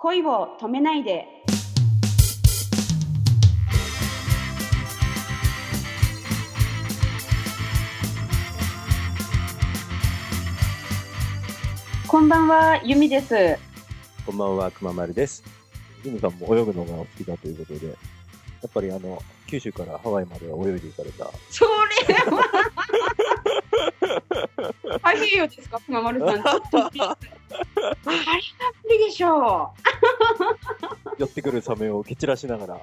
恋を止めないで。こんばんは、ゆみです。こんばんは、くままるです。ジムさんも泳ぐのがお好きだということで、やっぱりあの、九州からハワイまでは泳いで行かれた。それは。太平洋ですか、熊丸さん。ちょっとあれは無理でしょ寄ってくるサメを蹴散らしながら、う。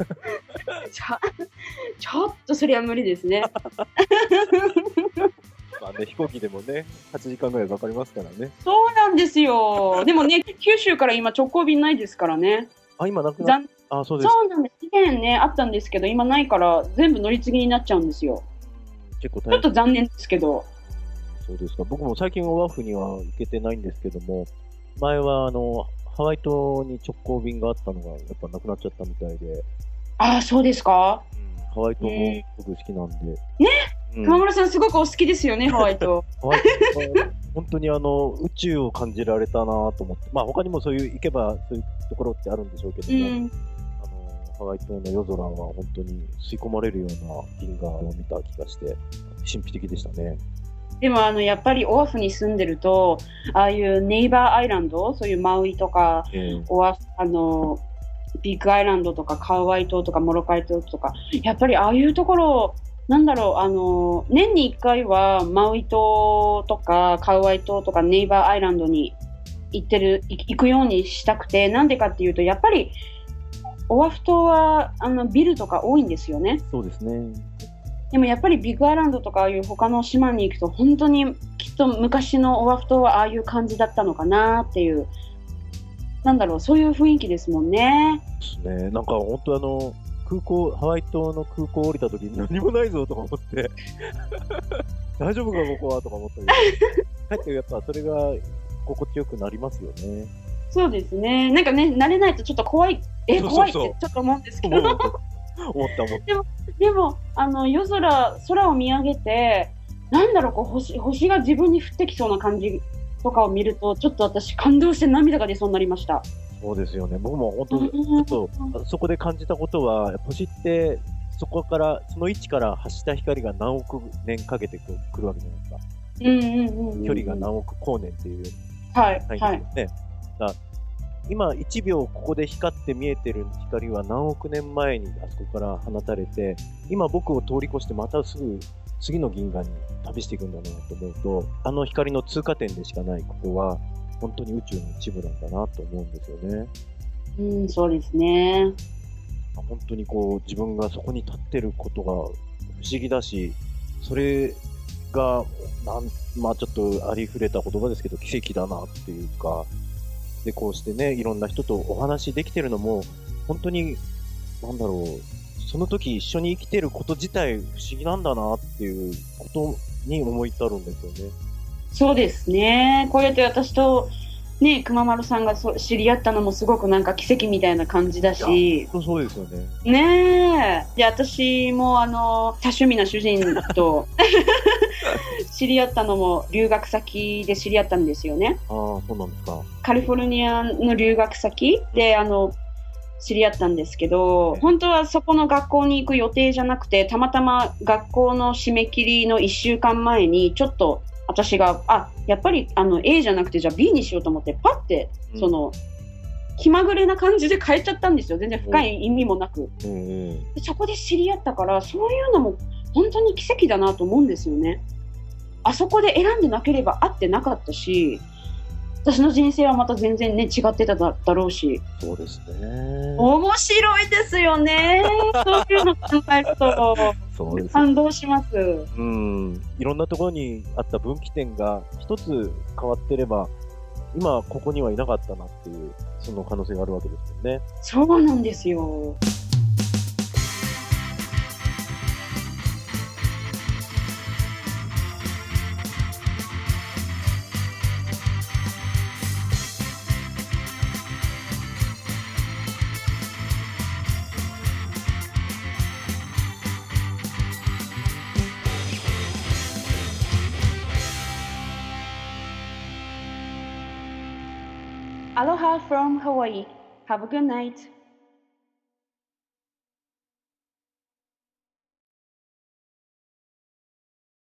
ちょちょっとそれは無理ですね。まあね、飛行機でもね、8時間ぐらいかかりますからね。そうなんですよ。でもね、九州から今直行便ないですからね。あ、今なくなっ残あ、そうです。そうなんです。以前ね、あったんですけど、今ないから全部乗り継ぎになっちゃうんですよ。ちょっ結構大変。と残念ですけど。そうですか。僕も最近オアフには行けてないんですけども、前はあの、ハワイ島に直行便があったのが、やっぱなくなっちゃったみたいで、ああ、そうですか？ハワイ島もね僕好きなんで。ね？うん熊村さん、すごくお好きですよね、ハワイと。ハワイ島は本当にあの宇宙を感じられたなと思って、まあ他にもそういう行けばそういうところってあるんでしょうけども、うん。あのハワイ島の夜空は本当に吸い込まれるような銀河を見た気がして、神秘的でしたね。でも、あの、やっぱりオアフに住んでると、ああいうネイバーアイランド、そういうマウイとか、ええオアフ、あの、ビッグアイランドとか、カウアイ島とか、モロカイ島とか、やっぱりああいうところ、なんだろう、あの、年に1回はマウイ島とか、カウアイ島とか、ネイバーアイランドに行ってる、い行くようにしたくて、なんでかっていうと、やっぱり、オアフ島は、あの、ビルとか多いんですよね。そうですね。でもやっぱりビッグアイランドとかああいう他の島に行くと本当にきっと昔のオアフ島はああいう感じだったのかなっていうなんだろうそういう雰囲気ですもんね。ですね。なんか本当あの、空港、ハワイ島の空港降りた時に何もないぞとか思って、大丈夫かここはとか思ったけど、帰ってやっぱそれが心地よくなりますよね。そうですね。なんかね慣れないとちょっと怖いえ怖いってちょっと思うんですけど思った思った。でもあの夜空空を見上げてなんだろうこう星星が自分に降ってきそうな感じとかを見るとちょっと私感動して涙が出そうになりました。そうですよね。僕も本当、うんちょっと、そこで感じたことは、星って、そこから、その位置から発した光が何億年かけてく来るわけじゃないですか。うんうんうんうん、距離が何億光年っていうはいはいですよね。だ今、1秒ここで光って見えてる光は何億年前にあそこから放たれて、今僕を通り越してまたすぐ次の銀河に旅していくんだなと思うと、あの光の通過点でしかないここは、本当に宇宙の一部なんだなと思うんですよね。うんそうですね。本当にこう自分がそこに立ってることが不思議だし、それが、なんまあちょっとありふれた言葉ですけど、奇跡だなっていうか、で、こうしてね、いろんな人とお話できてるのも、本当に、なんだろう、その時一緒に生きてること自体不思議なんだなっていうことに思い至るんですよね。そうですね。こうやって私と、ね、熊丸さんがそ知り合ったのもすごくなんか奇跡みたいな感じだし、そうですよね。ねえ。で、私もあの、多趣味な主人と 知り合ったのも留学先で知り合ったんですよね。ああ、そうなんですか。カリフォルニアの留学先で、あの、知り合ったんですけど、本当はそこの学校に行く予定じゃなくて、たまたま学校の締め切りの1週間前に、ちょっと私が、あ、やっぱりあの A じゃなくて、じゃあ B にしようと思って、パッて、うんその、気まぐれな感じで変えちゃったんですよ。全然深い意味もなく。うんうん。でそこで知り合ったから、そういうのも本当に奇跡だなと思うんですよね。あそこで選んでなければ会ってなかったし、私の人生はまた全然ね、違ってただだろうし。そうですね。面白いですよね。そういうの考えるとそうです感動します。うん、いろんなところにあった分岐点が一つ変わってれば、今ここにはいなかったなっていう、その可能性があるわけですよね。そうなんですよ。Aloha from Hawaii. Have a good night.